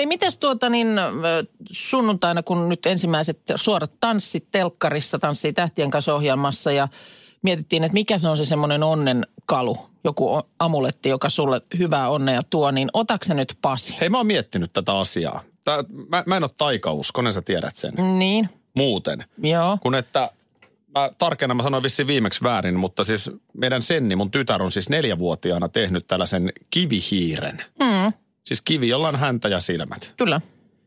Hei, mites tuota niin sunnuntaina, kun nyt ensimmäiset suorat tanssit telkkarissa, tanssii tähtien kanssa ohjelmassa ja mietittiin, että mikä se on se semmoinen onnen kalu, joku amuletti, joka sulle hyvää onnea tuo, niin otaks se nyt Pasi? Hei, mä oon miettinyt tätä asiaa. Tää, mä, mä en ole taikauskonen, sä tiedät sen. Niin, Muuten. joo. Kun että, mä tarkennan, mä sanoin vissiin viimeksi väärin, mutta siis meidän Senni, mun tytär on siis neljävuotiaana tehnyt tällaisen kivihiiren. Mm, Siis kivi, jolla on häntä ja silmät. kyllä.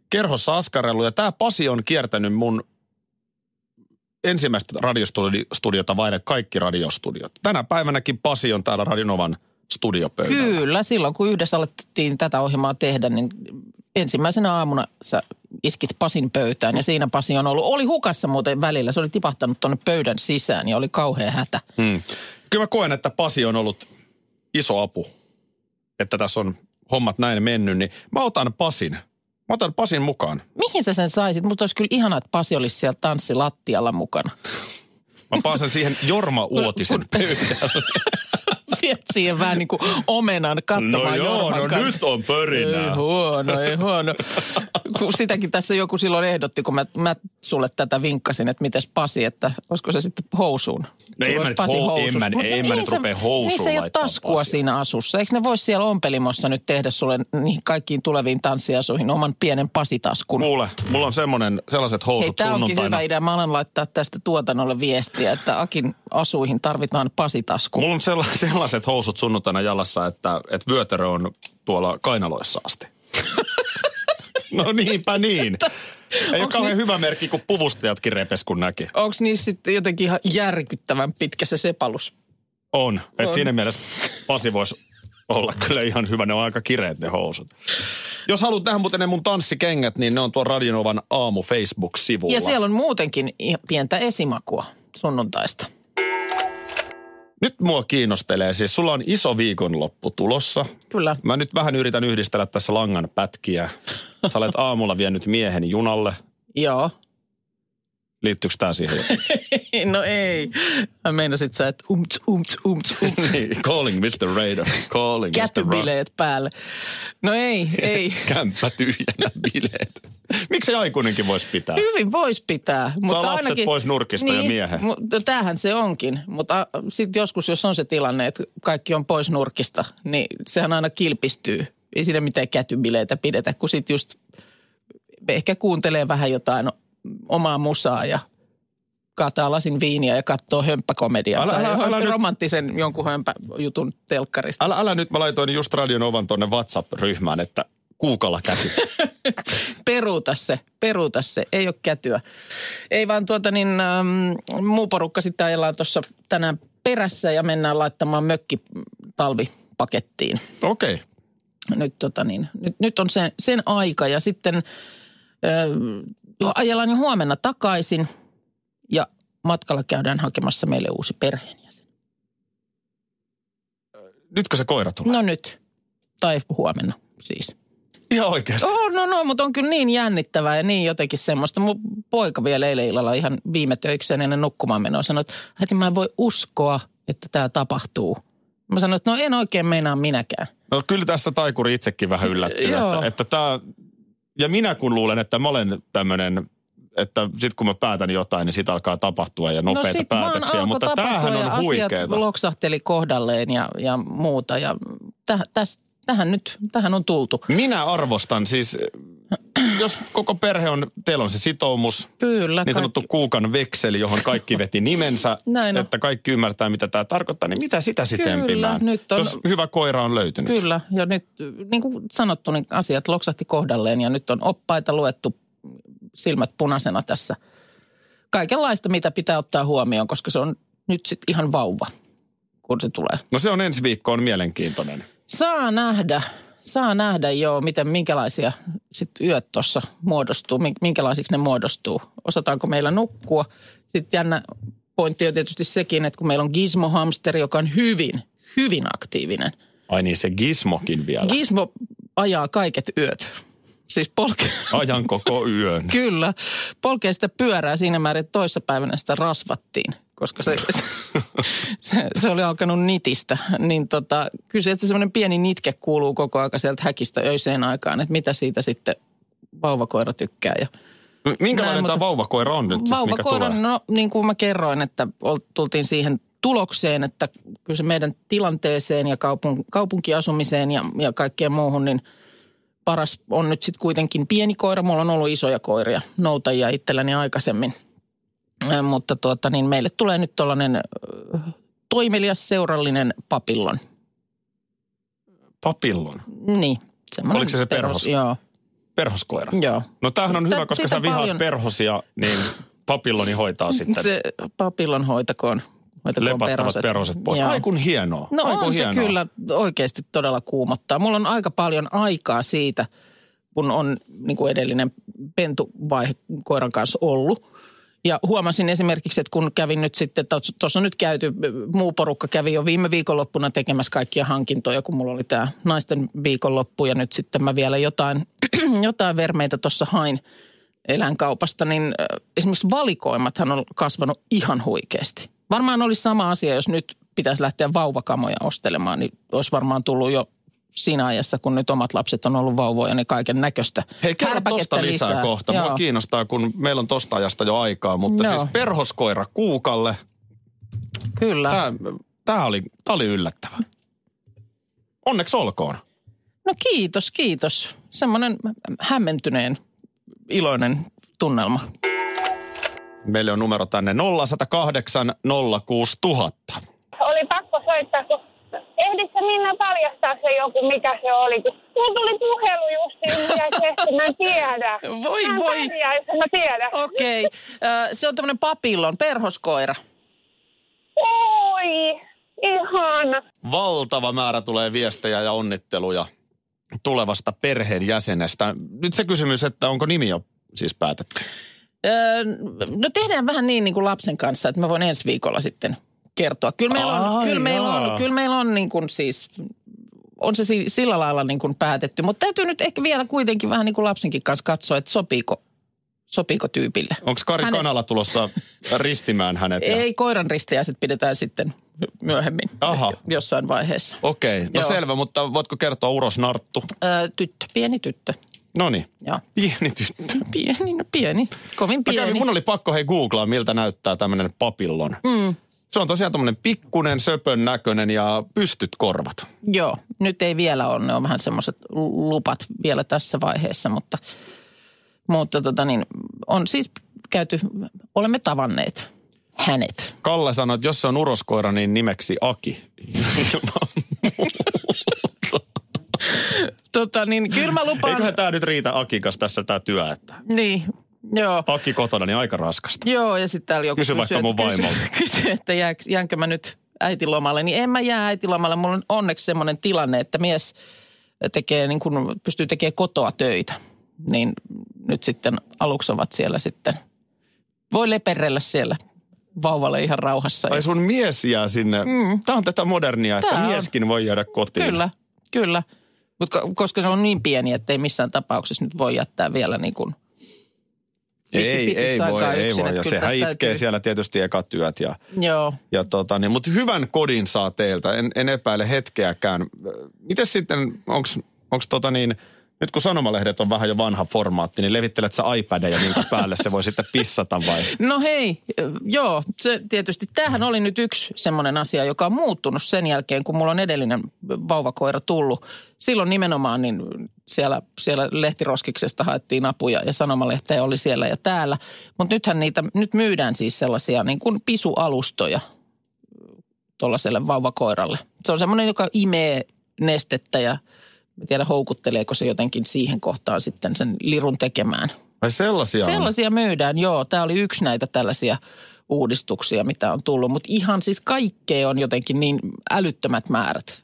Kerhossa askarellut ja tämä Pasi on kiertänyt mun ensimmäistä radiostudiota vaille kaikki radiostudiot. Tänä päivänäkin Pasi on täällä Radionovan studiopöydällä. Kyllä, silloin kun yhdessä alettiin tätä ohjelmaa tehdä, niin ensimmäisenä aamuna sä iskit Pasin pöytään ja siinä Pasi on ollut. Oli hukassa muuten välillä, se oli tipahtanut tuonne pöydän sisään ja oli kauhea hätä. Hmm. Kyllä mä koen, että Pasi on ollut iso apu, että tässä on hommat näin mennyt, niin mä otan Pasin. Mä otan Pasin mukaan. Mihin sä sen saisit? Musta olisi kyllä ihanaa, että Pasi olisi siellä tanssilattialla mukana. Mä paasen siihen Jorma Uotisen pöydälle. Viet siihen vähän niin kuin omenan katsomaan Jorman kanssa. on Ei huono, ei huono. Kun sitäkin tässä joku silloin ehdotti, kun mä, mä sulle tätä vinkkasin, että mites Pasi, että olisiko se sitten housuun. No en mä nyt Pasin hou- en mä- Mut en mä niin nyt se- rupea housuun Niin se ei ole taskua Pasia. siinä asussa. Eikö ne voisi siellä ompelimossa nyt tehdä sulle niihin kaikkiin tuleviin tanssiasuihin oman pienen pasitaskun? Kuule, mulla on semmonen, sellaiset Hei, housut tämä onkin sunnuntaina. hyvä idea. Mä alan laittaa tästä tuotannolle viestiä, että Akin asuihin tarvitaan pasitasku. Mulla on sella- sellaiset housut sunnuntaina jalassa, että, että vyötärö on tuolla kainaloissa asti. no niinpä niin. Ei ole Onks kauhean niissä- hyvä merkki, kun puvustajatkin repes kun näki. Onko niissä sitten jotenkin ihan järkyttävän pitkä se sepalus? On. Et On. siinä mielessä Pasi voisi olla kyllä ihan hyvä. Ne on aika kireet ne housut. Jos haluat nähdä muuten ne mun tanssikengät, niin ne on tuon Radionovan aamu Facebook-sivulla. Ja siellä on muutenkin ihan pientä esimakua sunnuntaista. Nyt mua kiinnostelee, siis sulla on iso viikonloppu tulossa. Kyllä. Mä nyt vähän yritän yhdistellä tässä langan pätkiä. Sä olet aamulla vienyt miehen junalle. Joo. Liittyykö tää siihen? No ei. Mä meinasit sä, että umts, umts, umts, umts. Niin, Calling Mr. Radar. Calling Mr. Ra- Kätybileet päälle. No ei, ei. Kämppä tyhjänä bileet. Miksi aikuinenkin voisi pitää? Hyvin voisi pitää. Mutta lapset ainakin, pois nurkista ja miehen. Mutta tämähän se onkin. Mutta sitten joskus, jos on se tilanne, että kaikki on pois nurkista, niin sehän aina kilpistyy. Ei siinä mitään kätybileitä pidetä, kun sitten just ehkä kuuntelee vähän jotain omaa musaa ja kaataa lasin viiniä ja katsoo hömppäkomediaa. Tai älä- älä nyt- romanttisen jonkun hömppäjutun telkkarista. Älä, älä nyt, mä laitoin just Radionovan tuonne WhatsApp-ryhmään, että kuukalla käty. peruuta se, peruuta se, ei ole kätyä. Ei vaan tuota niin, ähm, muu porukka sitten ajellaan tuossa tänään perässä ja mennään laittamaan mökki talvipakettiin. Okei. Okay. Nyt, tota niin, nyt, nyt on sen, sen aika ja sitten äh, ajellaan jo huomenna takaisin ja matkalla käydään hakemassa meille uusi perheenjäsen. Nytkö se koira tulee? No nyt, tai huomenna siis. Ihan oikeasti. Oh, no no, mutta on kyllä niin jännittävää ja niin jotenkin semmoista. Mun poika vielä eilen illalla ihan viime töikseen ennen nukkumaan menoa sanoi, että äiti mä en voi uskoa, että tämä tapahtuu. Mä sanoin, että no en oikein meinaa minäkään. No kyllä tästä taikuri itsekin vähän yllättyy, että, että tää, ja minä kun luulen, että mä olen tämmöinen, että sit kun mä päätän jotain, niin siitä alkaa tapahtua ja nopeita no sit vaan päätöksiä, mutta tämähän ja on asiat huikeeta. loksahteli kohdalleen ja, ja muuta. Ja täh, täs, tähän nyt, tähän on tultu. Minä arvostan siis, jos koko perhe on, teillä on se sitoumus, Kyllä. niin sanottu kaikki- kuukan vekseli, johon kaikki veti nimensä, Näin on. että kaikki ymmärtää, mitä tämä tarkoittaa, niin mitä sitä sitten Kyllä, nyt on- Jos hyvä koira on löytynyt. Kyllä, ja nyt niin kuin sanottu, niin asiat loksahti kohdalleen ja nyt on oppaita luettu silmät punaisena tässä. Kaikenlaista, mitä pitää ottaa huomioon, koska se on nyt sitten ihan vauva, kun se tulee. No se on ensi viikko on mielenkiintoinen. Saa nähdä, saa nähdä jo, miten minkälaisia sit yöt tuossa muodostuu, min- minkälaisiksi ne muodostuu. Osataanko meillä nukkua. Sitten jännä pointti on tietysti sekin, että kun meillä on Gizmo-hamsteri, joka on hyvin, hyvin aktiivinen. Ai niin, se Gizmokin vielä. Gizmo ajaa kaiket yöt. Siis polke, Ajan koko yön. kyllä, polkee sitä pyörää siinä määrin, että toissapäivänä sitä rasvattiin, koska se, se, se oli alkanut nitistä. Niin tota, kyllä se, että semmoinen pieni nitke kuuluu koko ajan sieltä häkistä öiseen aikaan, että mitä siitä sitten vauvakoira tykkää. Ja Minkälainen Näin, tämä mutta- vauvakoira on nyt sit, mikä Vauvakoira, tulee? no niin kuin mä kerroin, että tultiin siihen tulokseen, että kyllä se meidän tilanteeseen ja kaupun, kaupunkiasumiseen ja, ja kaikkeen muuhun, niin paras on nyt sitten kuitenkin pieni koira. Mulla on ollut isoja koiria, noutajia itselläni aikaisemmin. Mutta tuota, niin meille tulee nyt tuollainen toimelias seurallinen papillon. Papillon. Niin. semmoinen Oliko se se perhos? Joo, Perhoskoira. joo. No tämähän on Tä- hyvä, koska sä vihaat paljon- perhosia, niin papilloni hoitaa sitten. Se papillon hoitakoon, hoitakoon Lepattavat perhoset. perhoset pois. Joo. Ai kun hienoa. No Ai kun on se hienoa. kyllä oikeasti todella kuumottaa. Mulla on aika paljon aikaa siitä, kun on niin kuin edellinen pentuvaihe koiran kanssa ollut. Ja huomasin esimerkiksi, että kun kävin nyt sitten, tuossa on nyt käyty, muu porukka kävi jo viime viikonloppuna tekemässä kaikkia hankintoja, kun mulla oli tämä naisten viikonloppu ja nyt sitten mä vielä jotain, jotain vermeitä tuossa hain eläinkaupasta, niin esimerkiksi valikoimathan on kasvanut ihan huikeasti. Varmaan olisi sama asia, jos nyt pitäisi lähteä vauvakamoja ostelemaan, niin olisi varmaan tullut jo siinä ajassa, kun nyt omat lapset on ollut vauvoja, niin kaiken näköistä. Hei, kerro tosta lisää, kohta. Mua Joo. kiinnostaa, kun meillä on tosta ajasta jo aikaa. Mutta Joo. siis perhoskoira Kuukalle, Kyllä. tämä, tämä, oli, tämä oli yllättävä. Onneksi olkoon. No kiitos, kiitos. Semmoinen hämmentyneen iloinen tunnelma. Meille on numero tänne 0108 06000. oli pakko soittaa, kun ehditkö Minna paljastaa se joku, mikä se oli. Kun mulla tuli puhelu justiin yhdessä, mä en tiedä. Voi, Mä voi. pärjäisi, mä tiedän. Okei. Okay. Se on tämmöinen papillon, perhoskoira. Oi, ihana. Valtava määrä tulee viestejä ja onnitteluja tulevasta perheenjäsenestä. Nyt se kysymys, että onko nimi jo siis päätetty? Öö, no tehdään vähän niin, niin kuin lapsen kanssa, että mä voin ensi viikolla sitten kertoa. Kyllä meillä on, Ai kyllä meillä on, kyllä meillä on niin kuin siis, on se si- sillä lailla niin kuin päätetty. Mutta täytyy nyt ehkä vielä kuitenkin vähän niin kuin lapsenkin kanssa katsoa, että sopiiko, sopiiko tyypille. Onko Kari Hänet- Kanala tulossa ristimään hänet? ja- Ei, koiran ristejäiset pidetään sitten myöhemmin Aha. jossain vaiheessa. Okei, no Joo. selvä, mutta voitko kertoa Uros Narttu? Öö, tyttö, pieni tyttö. No niin, pieni tyttö. Pieni, no pieni, kovin Mä pieni. kävin, mun oli pakko hei googlaa, miltä näyttää tämmöinen papillon. Mm, Se on tosiaan tämmöinen pikkunen, söpön näköinen ja pystyt korvat. joo, nyt ei vielä ole, ne on vähän semmoiset lupat vielä tässä vaiheessa, mutta, mutta tota niin, on siis käyty, olemme tavanneet hänet. Kalle sanoi, että jos se on uroskoira, niin nimeksi Aki. Tota niin, kyllä mä lupaan, Eiköhän tämä nyt riitä Akikas tässä tämä työ, että niin, joo. Aki kotona, niin aika raskasta. Joo, ja sitten täällä joku Kysy vaikka mun että, vaimolta. kysy, kysy, että jää, jäänkö mä nyt äitilomalle. Niin en mä jää äitilomalle. Mulla on onneksi semmoinen tilanne, että mies tekee, niin kun pystyy tekemään kotoa töitä. Niin nyt sitten aluksi ovat siellä sitten, voi leperellä siellä vauvalle ihan rauhassa. Ai sun mies jää sinne. Mm. Tämä on tätä modernia, että Tää on. mieskin voi jäädä kotiin. Kyllä, kyllä. Mutta koska se on niin pieni, että ei missään tapauksessa nyt voi jättää vielä niin kuin Ei, ei voi, ei yksin, voi. Ja sehän tästä itkee täytyy- siellä tietysti ekat työt. Ja, Joo. ja tota, niin, mutta hyvän kodin saa teiltä, en, en epäile hetkeäkään. Miten sitten, onko tota niin, nyt kun sanomalehdet on vähän jo vanha formaatti, niin levittelet sä iPadia, minkä päälle se voi sitten pissata vai? No hei, joo, se tietysti. Tämähän oli nyt yksi semmoinen asia, joka on muuttunut sen jälkeen, kun mulla on edellinen vauvakoira tullut. Silloin nimenomaan niin siellä, siellä lehtiroskiksesta haettiin apuja ja sanomalehteä oli siellä ja täällä. Mutta nythän niitä, nyt myydään siis sellaisia niin kuin pisualustoja tuollaiselle vauvakoiralle. Se on semmoinen, joka imee nestettä ja en tiedä houkutteleeko se jotenkin siihen kohtaan sitten sen lirun tekemään. Vai sellaisia on? Sellaisia myydään, joo. Tämä oli yksi näitä tällaisia uudistuksia, mitä on tullut. Mutta ihan siis kaikkea on jotenkin niin älyttömät määrät.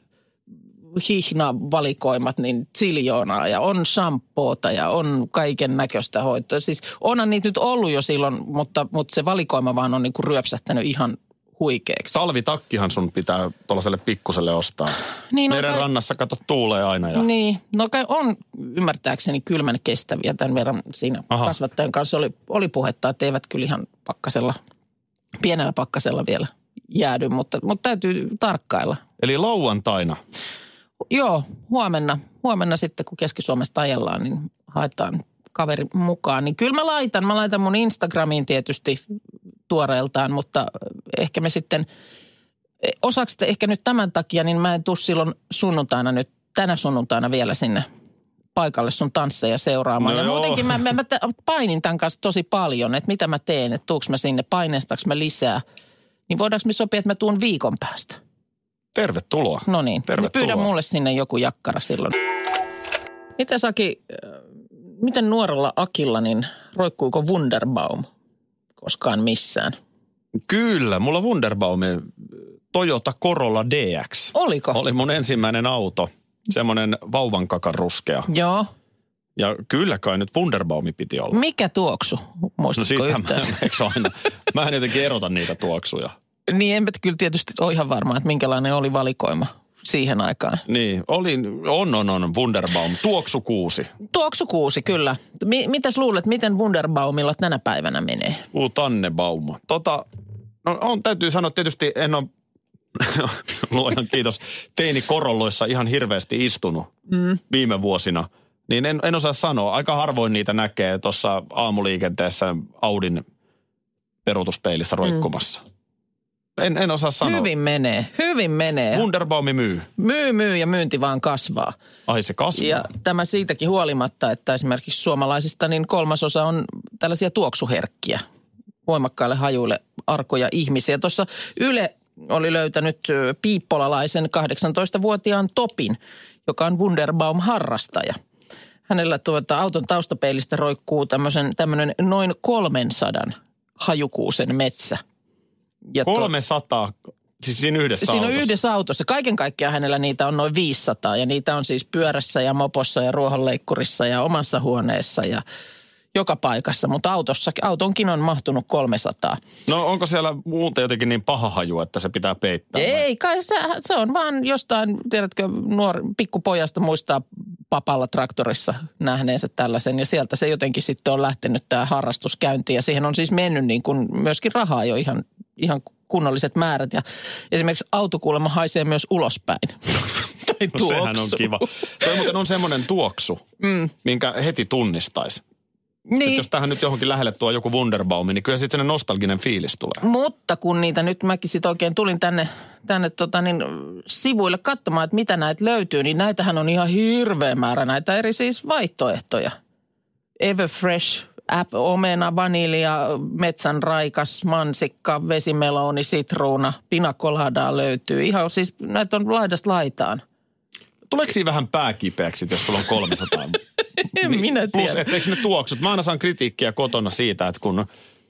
hihna-valikoimat niin ziljoonaa ja on shampoota ja on kaiken näköistä hoitoa. Siis onhan niitä nyt ollut jo silloin, mutta, mutta se valikoima vaan on niin kuin ryöpsähtänyt ihan huikeaksi. Talvitakkihan sun pitää tuollaiselle pikkuselle ostaa. Niin, no Meren kai- rannassa kato tuulee aina. Ja... Niin, no kai on ymmärtääkseni kylmän kestäviä tämän verran siinä. Aha. kasvattajan kanssa oli, oli puhetta, että eivät kyllä ihan pakkasella, pienellä pakkasella vielä jäädy, mutta, mutta täytyy tarkkailla. Eli lauantaina. Joo, huomenna, huomenna sitten kun Keski-Suomesta ajellaan, niin haetaan kaveri mukaan. Niin kyllä mä laitan, mä laitan mun Instagramiin tietysti tuoreeltaan, mutta ehkä me sitten, osaksi te ehkä nyt tämän takia, niin mä en tuu silloin sunnuntaina nyt, tänä sunnuntaina vielä sinne paikalle sun tansseja seuraamaan. No ja joo. muutenkin mä, mä, mä painin tämän kanssa tosi paljon, että mitä mä teen, että tuuks mä sinne, painestaks mä lisää. Niin voidaanko me sopia, että mä tuun viikon päästä? Tervetuloa. No niin, Tervetuloa. pyydä mulle sinne joku jakkara silloin. Miten Saki, äh, miten nuorella Akilla, niin roikkuuko Wunderbaum koskaan missään? Kyllä, mulla Wunderbaum Toyota Corolla DX. Oliko? Oli mun ensimmäinen auto. Semmoinen vauvan kakan ruskea. Joo. Ja kyllä kai nyt Wunderbaumi piti olla. Mikä tuoksu? No Muistatko sitä mä, eikö aina? Mä en jotenkin erota niitä tuoksuja. Niin enpä kyllä tietysti ole ihan varma, että minkälainen oli valikoima siihen aikaan. Niin, oli, on, on, on, Wunderbaum. Tuoksu kuusi. Tuoksu kuusi, kyllä. Mi- mitäs luulet, miten Wunderbaumilla tänä päivänä menee? Uu Tannebaum. Tota, no on, täytyy sanoa tietysti, en ole, luojan kiitos, teini korolloissa ihan hirveästi istunut mm. viime vuosina. Niin en, en osaa sanoa. Aika harvoin niitä näkee tuossa aamuliikenteessä Audin peruutuspeilissä roikkumassa. En, en osaa sanoa. Hyvin menee, hyvin menee. Wunderbaumi myy. Myy, myy ja myynti vaan kasvaa. Ai se kasvaa. Ja tämä siitäkin huolimatta, että esimerkiksi suomalaisista niin kolmasosa on tällaisia tuoksuherkkiä, voimakkaille hajuille arkoja ihmisiä. Tuossa Yle oli löytänyt piippolalaisen 18-vuotiaan Topin, joka on Wunderbaum-harrastaja. Hänellä tuota auton taustapeilistä roikkuu tämmöisen, tämmöinen noin 300 hajukuusen metsä. Ja tuo- 300, siis siinä yhdessä Siinä on autossa. yhdessä autossa. Kaiken kaikkiaan hänellä niitä on noin 500 ja niitä on siis pyörässä ja mopossa ja ruohonleikkurissa ja omassa huoneessa ja joka paikassa. Mutta autossa, autonkin on mahtunut 300. No onko siellä muuten jotenkin niin paha haju, että se pitää peittää? Ei kai se, se on vaan jostain, tiedätkö, nuori pikkupojasta muistaa papalla traktorissa nähneensä tällaisen. Ja sieltä se jotenkin sitten on lähtenyt tämä harrastuskäynti. Ja siihen on siis mennyt niin kuin myöskin rahaa jo ihan, ihan kunnolliset määrät. Ja esimerkiksi autokuulemma haisee myös ulospäin. Toi No, sehän on tuoksu. kiva. Toi muuten on semmoinen tuoksu, mm. minkä heti tunnistaisi. Niin. Jos tähän nyt johonkin lähelle tuo joku Wunderbaumi, niin kyllä sitten nostalginen fiilis tulee. Mutta kun niitä nyt mäkin sit oikein tulin tänne, tänne tota niin, sivuille katsomaan, että mitä näitä löytyy, niin näitähän on ihan hirveä määrä näitä eri siis vaihtoehtoja. Everfresh, app, omena, vanilja, metsän raikas, mansikka, vesimeloni, sitruuna, pinakoladaa löytyy. Ihan siis näitä on laidasta laitaan. Tuleeko siinä vähän pääkipeäksi, jos sulla on 300? En minä Plus, tiedä. etteikö ne tuoksut? Mä aina saan kritiikkiä kotona siitä, että kun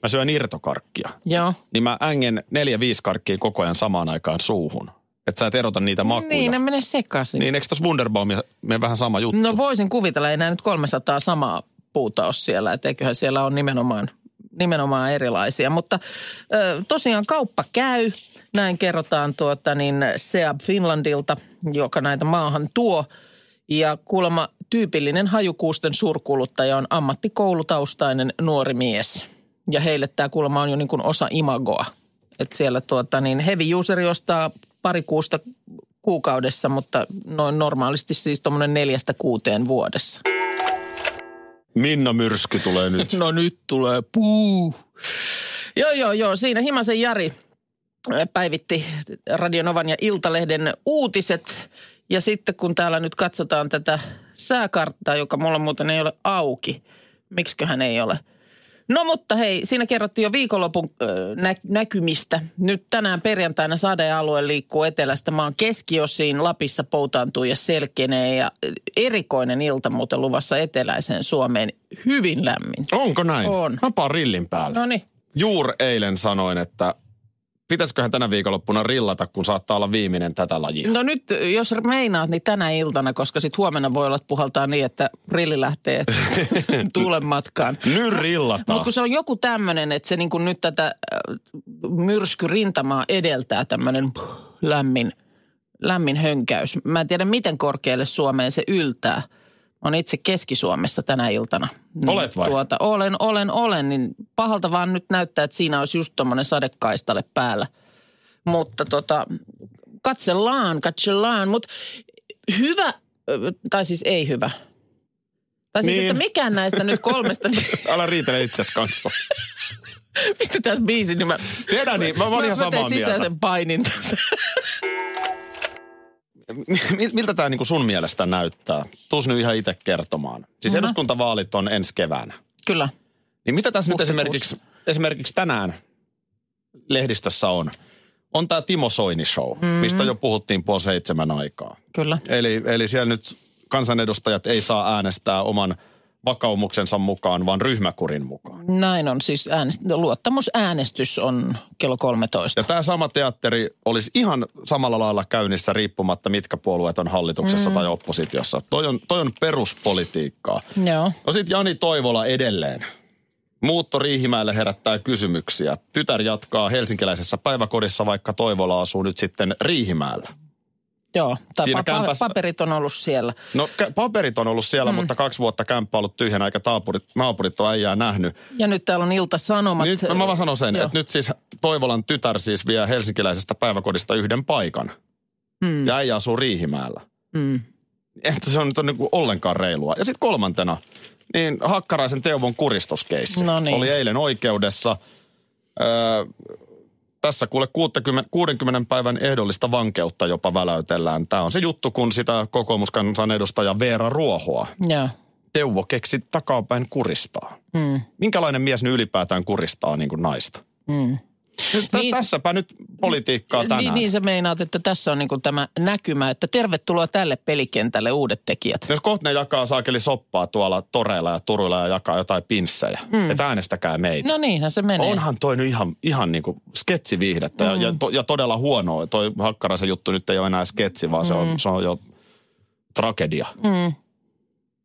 mä syön irtokarkkia, Joo. niin mä ängen neljä, viisi karkkia koko ajan samaan aikaan suuhun. Että sä et erota niitä makuja. Niin, ne menee sekaisin. Niin eikö tuossa Wunderbaumissa mene vähän sama juttu? No voisin kuvitella, ei nyt 300 samaa puuta ole siellä, että eiköhän siellä on nimenomaan, nimenomaan erilaisia. Mutta ö, tosiaan kauppa käy, näin kerrotaan tuota niin Seab Finlandilta, joka näitä maahan tuo. Ja kuulemma tyypillinen hajukuusten suurkuluttaja on ammattikoulutaustainen nuori mies. Ja heille tämä kuulemma on jo niin kuin osa imagoa. Että siellä tuota niin heavy useri ostaa pari kuusta kuukaudessa, mutta noin normaalisti siis tuommoinen neljästä kuuteen vuodessa. Minna Myrsky tulee nyt. No nyt tulee puu. Joo, joo, joo. Siinä Himasen Jari äh, päivitti Radionovan ja Iltalehden uutiset. Ja sitten kun täällä nyt katsotaan tätä sääkarttaa, joka mulla muuten ei ole auki. Miksiköhän ei ole? No mutta hei, siinä kerrottiin jo viikonlopun nä- näkymistä. Nyt tänään perjantaina sadealue liikkuu etelästä maan keskiosiin. Lapissa poutaantuu ja selkenee ja erikoinen ilta muuten luvassa eteläiseen Suomeen. Hyvin lämmin. Onko näin? On. Mä rillin päälle. No niin. Juur eilen sanoin, että pitäisiköhän tänä viikonloppuna rillata, kun saattaa olla viimeinen tätä lajia? No nyt, jos meinaat, niin tänä iltana, koska sitten huomenna voi olla, että puhaltaa niin, että rilli lähtee tuulen matkaan. Nyt rillataan. Mutta kun se on joku tämmöinen, että se niin kuin nyt tätä äh, myrskyrintamaa edeltää tämmöinen lämmin, lämmin hönkäys. Mä en tiedä, miten korkealle Suomeen se yltää. On itse Keski-Suomessa tänä iltana. Niin Olet vai? Tuota, olen, olen, olen. Niin pahalta vaan nyt näyttää, että siinä olisi just tuommoinen sadekaistale päällä. Mutta tota, katsellaan, katsellaan. Mutta hyvä, tai siis ei hyvä. Tai siis, Niin. että mikään näistä nyt kolmesta, Älä riitele itsesi kanssa. pistetään biisi, niin mä... Tiedän niin, mä, mä, mä samaa teen mieltä. sisäisen painin tässä. Mi- Miltä tämä niinku sun mielestä näyttää? Tuus nyt ihan itse kertomaan. Siis Mhm. eduskuntavaalit on ensi keväänä. Kyllä. Niin mitä tässä nyt esimerkiksi, esimerkiksi tänään lehdistössä on? On tämä Timo Soini show, mm. mistä jo puhuttiin puoli seitsemän aikaa. Kyllä. Eli, eli siellä nyt kansanedustajat ei saa äänestää oman vakaumuksensa mukaan, vaan ryhmäkurin mukaan. Näin on siis äänest... luottamusäänestys on kello 13. Ja tämä sama teatteri olisi ihan samalla lailla käynnissä riippumatta, mitkä puolueet on hallituksessa mm. tai oppositiossa. Toi on, toi on peruspolitiikkaa. Joo. No sitten Jani Toivola edelleen. Muutto Riihimäelle herättää kysymyksiä. Tytär jatkaa helsinkiläisessä päiväkodissa, vaikka Toivola asuu nyt sitten Riihimäellä. Joo. Tai Siinä pa- kämpässä- paperit on ollut siellä. No kä- paperit on ollut siellä, mm. mutta kaksi vuotta kämppä ollut tyhjänä, eikä taapurit, naapurit ole äijää nähnyt. Ja nyt täällä on Ilta-Sanomat. Nyt mä vaan sanon sen, Joo. että nyt siis Toivolan tytär siis vie helsinkiläisestä päiväkodista yhden paikan. Mm, Ja äijä asuu Riihimäellä. mm. Että se on nyt on niinku ollenkaan reilua. Ja sitten kolmantena, niin Hakkaraisen Teuvon kuristuskeissi No niin. oli eilen oikeudessa. Öö, tässä kuule 60, 60 päivän ehdollista vankeutta jopa väläytellään. Tämä on se juttu, kun sitä kokoomuskansan edustaja Veera Ruohoa Joo. Teuvo keksi takapäin kuristaa. Mm, Minkälainen mies nyt ylipäätään kuristaa niin kuin naista? mm. Niin- niin, tässäpä nyt politiikkaa tänään. Niin, niin sä meinaat, että tässä on niin kuin tämä näkymä, että tervetuloa tälle pelikentälle uudet tekijät. Jos kohta ne jakaa saakeli soppaa tuolla toreilla ja turuilla ja jakaa jotain pinssejä, mm. että äänestäkää meitä. No niinhän se menee. Onhan toi nyt ihan, ihan niin kuin sketsiviihdettä mm. ja, ja, to, ja todella huonoa. Toi Hakkaraisen juttu nyt ei ole enää sketsi, vaan mm. se, on, se on jo tragedia. Mm.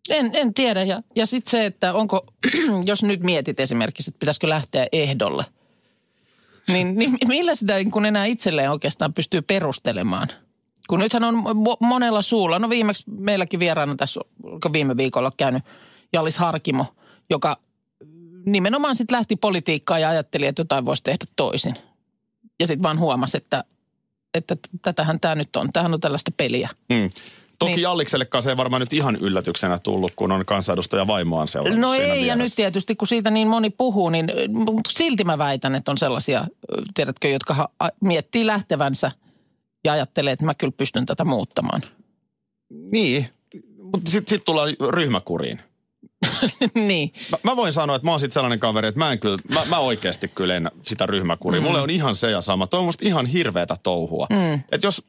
En, en tiedä. Ja, ja sitten se, että onko, jos nyt mietit esimerkiksi, että pitäisikö lähteä ehdolle, niin, niin millä sitä niin kun enää itselleen oikeastaan pystyy perustelemaan? Kun nythän on mo- monella suulla, no viimeksi meilläkin vieraana tässä, viime viikolla käynyt Jallis Harkimo, joka nimenomaan sitten lähti politiikkaan ja ajatteli, että jotain voisi tehdä toisin. Ja sitten vaan huomasi, että, että tätähän tämä nyt on. Tämähän on tällaista peliä. Mm. Toki Niin. Jalliksellekaan se ei varmaan nyt ihan yllätyksenä tullut, kun on kansanedustaja vaimoaan seurannut No ei, ja vieressä. nyt tietysti kun siitä niin moni puhuu, niin mutta silti mä väitän, että on sellaisia, tiedätkö, jotka ha- miettii lähtevänsä ja ajattelee, että mä kyllä pystyn tätä muuttamaan. Niin, mutta sitten sit tullaan ryhmäkuriin. niin, Mä, mä voin sanoa, että mä oon sit sellainen kaveri, että mä en kyllä, mä, mä oikeasti kyllä en sitä ryhmäkuria. Mm. Mulle on ihan se ja sama. Toi on musta ihan hirveätä touhua. Mm. Että jos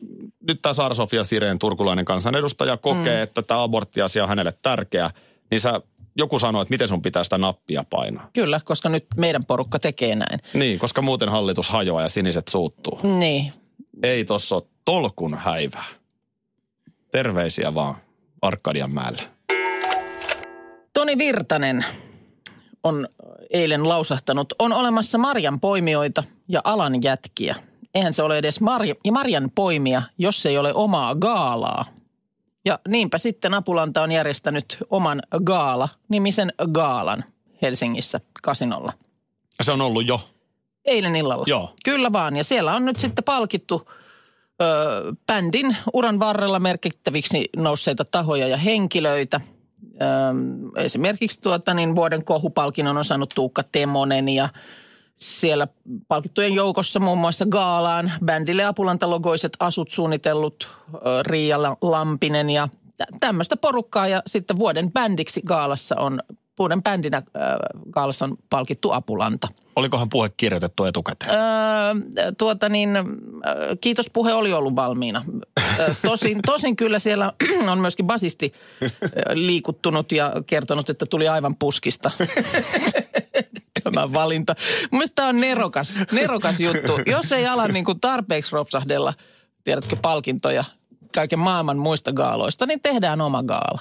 nyt tämä Saara-Sofia Sireen turkulainen kansanedustaja kokee, mm. että tämä aborttiasia on hänelle tärkeä, niin sä, joku sanoo, että miten sun pitää sitä nappia painaa. kyllä, koska nyt meidän porukka tekee näin. Niin, koska muuten hallitus hajoaa ja siniset suuttuu. Niin, Ei tossa ole tolkun häivää. Terveisiä vaan Arkadian mäelle. Toni Virtanen on eilen lausahtanut, on olemassa marjan poimijoita ja alan jätkiä. Eihän se ole edes marja, marjan poimia, jos ei ole omaa gaalaa. Ja niinpä sitten Apulanta on järjestänyt oman gaala-nimisen gaalan Helsingissä kasinolla. Se on ollut jo. Eilen illalla. Joo. Kyllä vaan. Ja siellä on nyt sitten palkittu ö, bändin uran varrella merkittäviksi nousseita tahoja ja henkilöitä. Ö, esimerkiksi tuota, niin vuoden kohupalkinnon on saanut Tuukka Temonen ja siellä palkittujen joukossa muun muassa Gaalaan bändille apulantalogoiset asut suunnitellut Riia La- Lampinen ja tä- tämmöistä porukkaa. Ja sitten vuoden bändiksi Gaalassa on, vuoden bändinä Gaalassa on palkittu Apulanta. Olikohan puhe kirjoitettu etukäteen? Öö, tuota niin, kiitos puhe oli ollut valmiina. Tosin, tosin kyllä siellä on myöskin basisti liikuttunut ja kertonut, että tuli aivan puskista. elämän valinta. Mun mielestä tämä on nerokas, nerokas juttu. Jos ei ala niin kuin tarpeeksi ropsahdella, tiedätkö, palkintoja kaiken maailman muista gaaloista, niin tehdään oma gaala.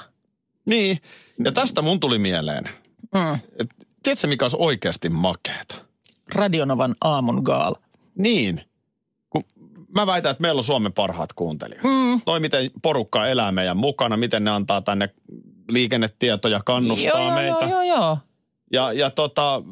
Niin, ja tästä mun tuli mieleen. Mm. Et, tiedätkö, mikä olisi oikeasti makeeta? Radionovan aamun gaala. Niin. Kun mä väitän, että meillä on Suomen parhaat kuuntelijat. Mm. Toi, miten porukka elää meidän mukana, miten ne antaa tänne liikennetietoja, kannustaa joo, meitä. Joo, joo, joo. Ja, ja tota,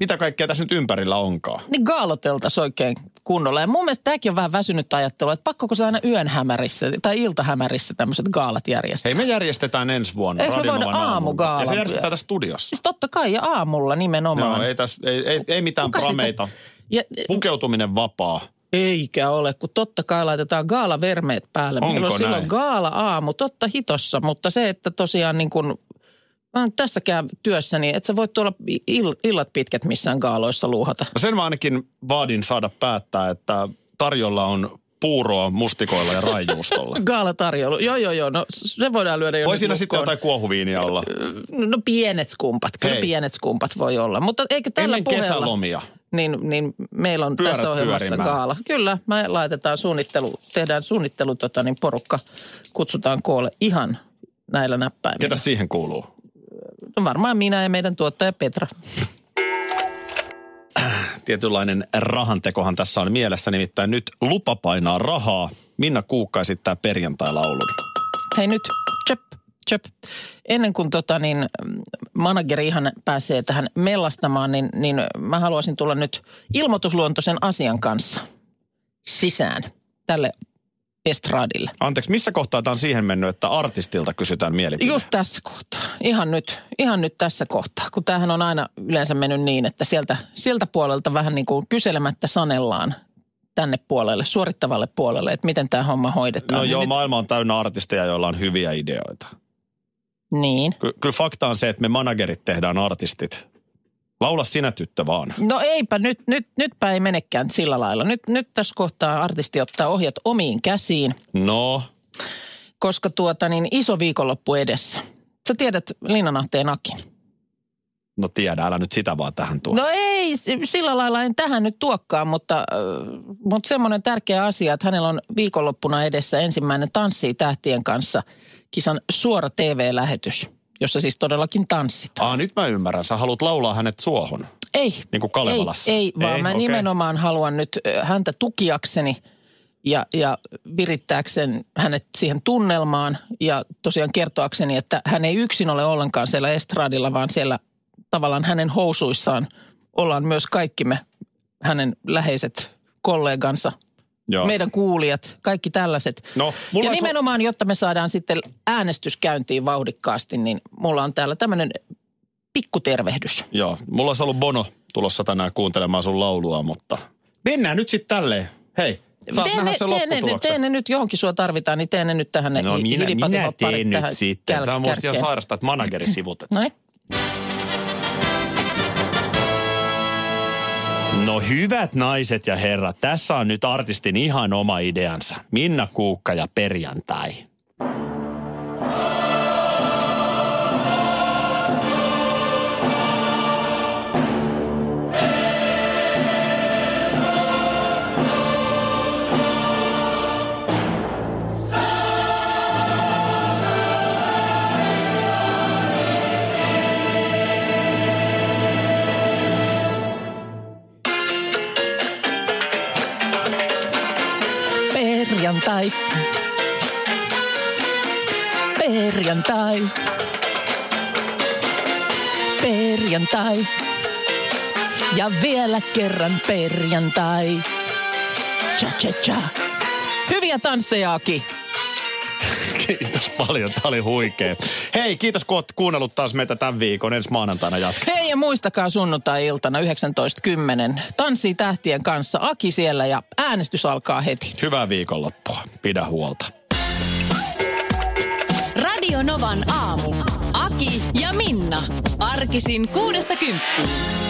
mitä kaikkea tässä nyt ympärillä onkaan. Niin gaaloteltaisiin oikein kunnolla. Ja mun mielestä tämäkin on vähän väsynyt ajattelu, että pakkoko se aina yön hämärissä tai iltahämärissä tämmöiset gaalat järjestää. Hei, me järjestetään ensi vuonna Eikö me voida aamugaala? Ja se järjestetään tässä studiossa. Siis totta kai ja aamulla nimenomaan. Joo, ei, tässä, ei, ei, ei mitään Kuka sitä- prameita. Ja, Pukeutuminen vapaa. eikä ole, kun totta kai laitetaan gaalavermeet päälle. Onko Meillä on silloin näin? gaala-aamu, totta hitossa, mutta se, että tosiaan niin kuin, mä oon tässäkään työssä, niin että sä voit tuolla ill- illat pitkät missään gaaloissa luuhata. No sen mä ainakin vaadin saada päättää, että tarjolla on puuroa mustikoilla ja raijuustolla. Gaalatarjoulu, joo joo joo, no se voidaan lyödä jo Voi siinä sitten jotain kuohuviinia olla. No pienet skumpat, kyllä Hei. pienet skumpat voi olla. Mutta eikö tällä Ennen puheella, kesälomia. niin, niin meillä on Pyörät tässä ohjelmassa pyörimään. gaala. Kyllä, me laitetaan suunnittelu, tehdään suunnittelu, tota, niin porukka kutsutaan koolle ihan näillä näppäimillä. Ketä siihen kuuluu? No varmaan minä ja meidän tuottaja Petra. Tietynlainen rahantekohan tässä on mielessä, nimittäin nyt lupa painaa rahaa. Minna Kuukka esittää perjantai-laulun. Hei nyt, chöp, chöp. Ennen kuin tota, niin, mm, manageri ihan pääsee tähän mellastamaan, niin, niin mä haluaisin tulla nyt ilmoitusluontoisen asian kanssa sisään tälle estradille. Anteeksi, missä kohtaa tämä on siihen mennyt, että artistilta kysytään mielipide? Just tässä kohtaa. Ihan nyt, ihan nyt tässä kohtaa. Kun tämähän on aina yleensä mennyt niin, että sieltä, sieltä puolelta vähän niin kuin kyselemättä sanellaan tänne puolelle, suorittavalle puolelle, että miten tämä homma hoidetaan. No Ja joo, nyt, maailma on täynnä artisteja, joilla on hyviä ideoita. Niin. Ky- kyllä fakta on se, että me managerit tehdään artistit. Laula sinä tyttö vaan. No eipä, nyt, nyt, nytpä ei menekään sillä lailla. Nyt, nyt tässä kohtaa artisti ottaa ohjat omiin käsiin, No, koska tuota niin iso viikonloppu edessä. Sä tiedät Linnanahteen Akin. no tiedä, älä nyt sitä vaan tähän tuo. No ei, sillä lailla en tähän nyt tuokkaan, mutta, mutta semmoinen tärkeä asia, että hänellä on viikonloppuna edessä ensimmäinen Tanssii tähtien kanssa kisan suora TV-lähetys, jossa siis todellakin tanssitaan. Aa, nyt mä ymmärrän. Sä haluat laulaa hänet suohon, Ei, niin kuin Kalevalassa. Ei, ei vaan Ei, mä okei. nimenomaan haluan nyt häntä tukiakseni ja, ja virittääkseni hänet siihen tunnelmaan ja tosiaan kertoakseni, että hän ei yksin ole ollenkaan siellä estradilla, vaan siellä tavallaan hänen housuissaan ollaan myös kaikki me, hänen läheiset kollegansa, Joo. meidän kuulijat, kaikki tällaiset. No, mulla ja nimenomaan, jotta me saadaan sitten äänestys käyntiin vauhdikkaasti, niin mulla on täällä tämmöinen pikkutervehdys. Joo, mulla olisi ollut Bono tulossa tänään kuuntelemaan sun laulua, mutta mennään nyt sitten tälleen. Hei, saat Tee nähdä ne, se tee, ne, ne nyt johonkin sua tarvitaan, niin tee ne nyt tähän No hi- minä, minä teen nyt tähän sitten. käl- Tämä on musta ihan sairasta, että manageri sivutet. Noin. No hyvät naiset ja herrat, tässä on nyt artistin ihan oma ideansa. Minna Kuukka ja perjantai. Perjantai. Perjantai. Perjantai. Ja vielä kerran perjantai. Cha cha cha. Hyviä tansseja, Aki. Kiitos paljon, tämä oli huikea. Hei, kiitos kun oot kuunnellut taas meitä tämän viikon. Ensi maanantaina jatketaan. Ja muistakaa sunnuntai-iltana 19.10. Tanssii tähtien kanssa. Aki siellä ja äänestys alkaa heti. Hyvää viikonloppua. Pidä huolta. Radio Novan aamu. Aki ja Minna. Arkisin kuudesta kymppiin.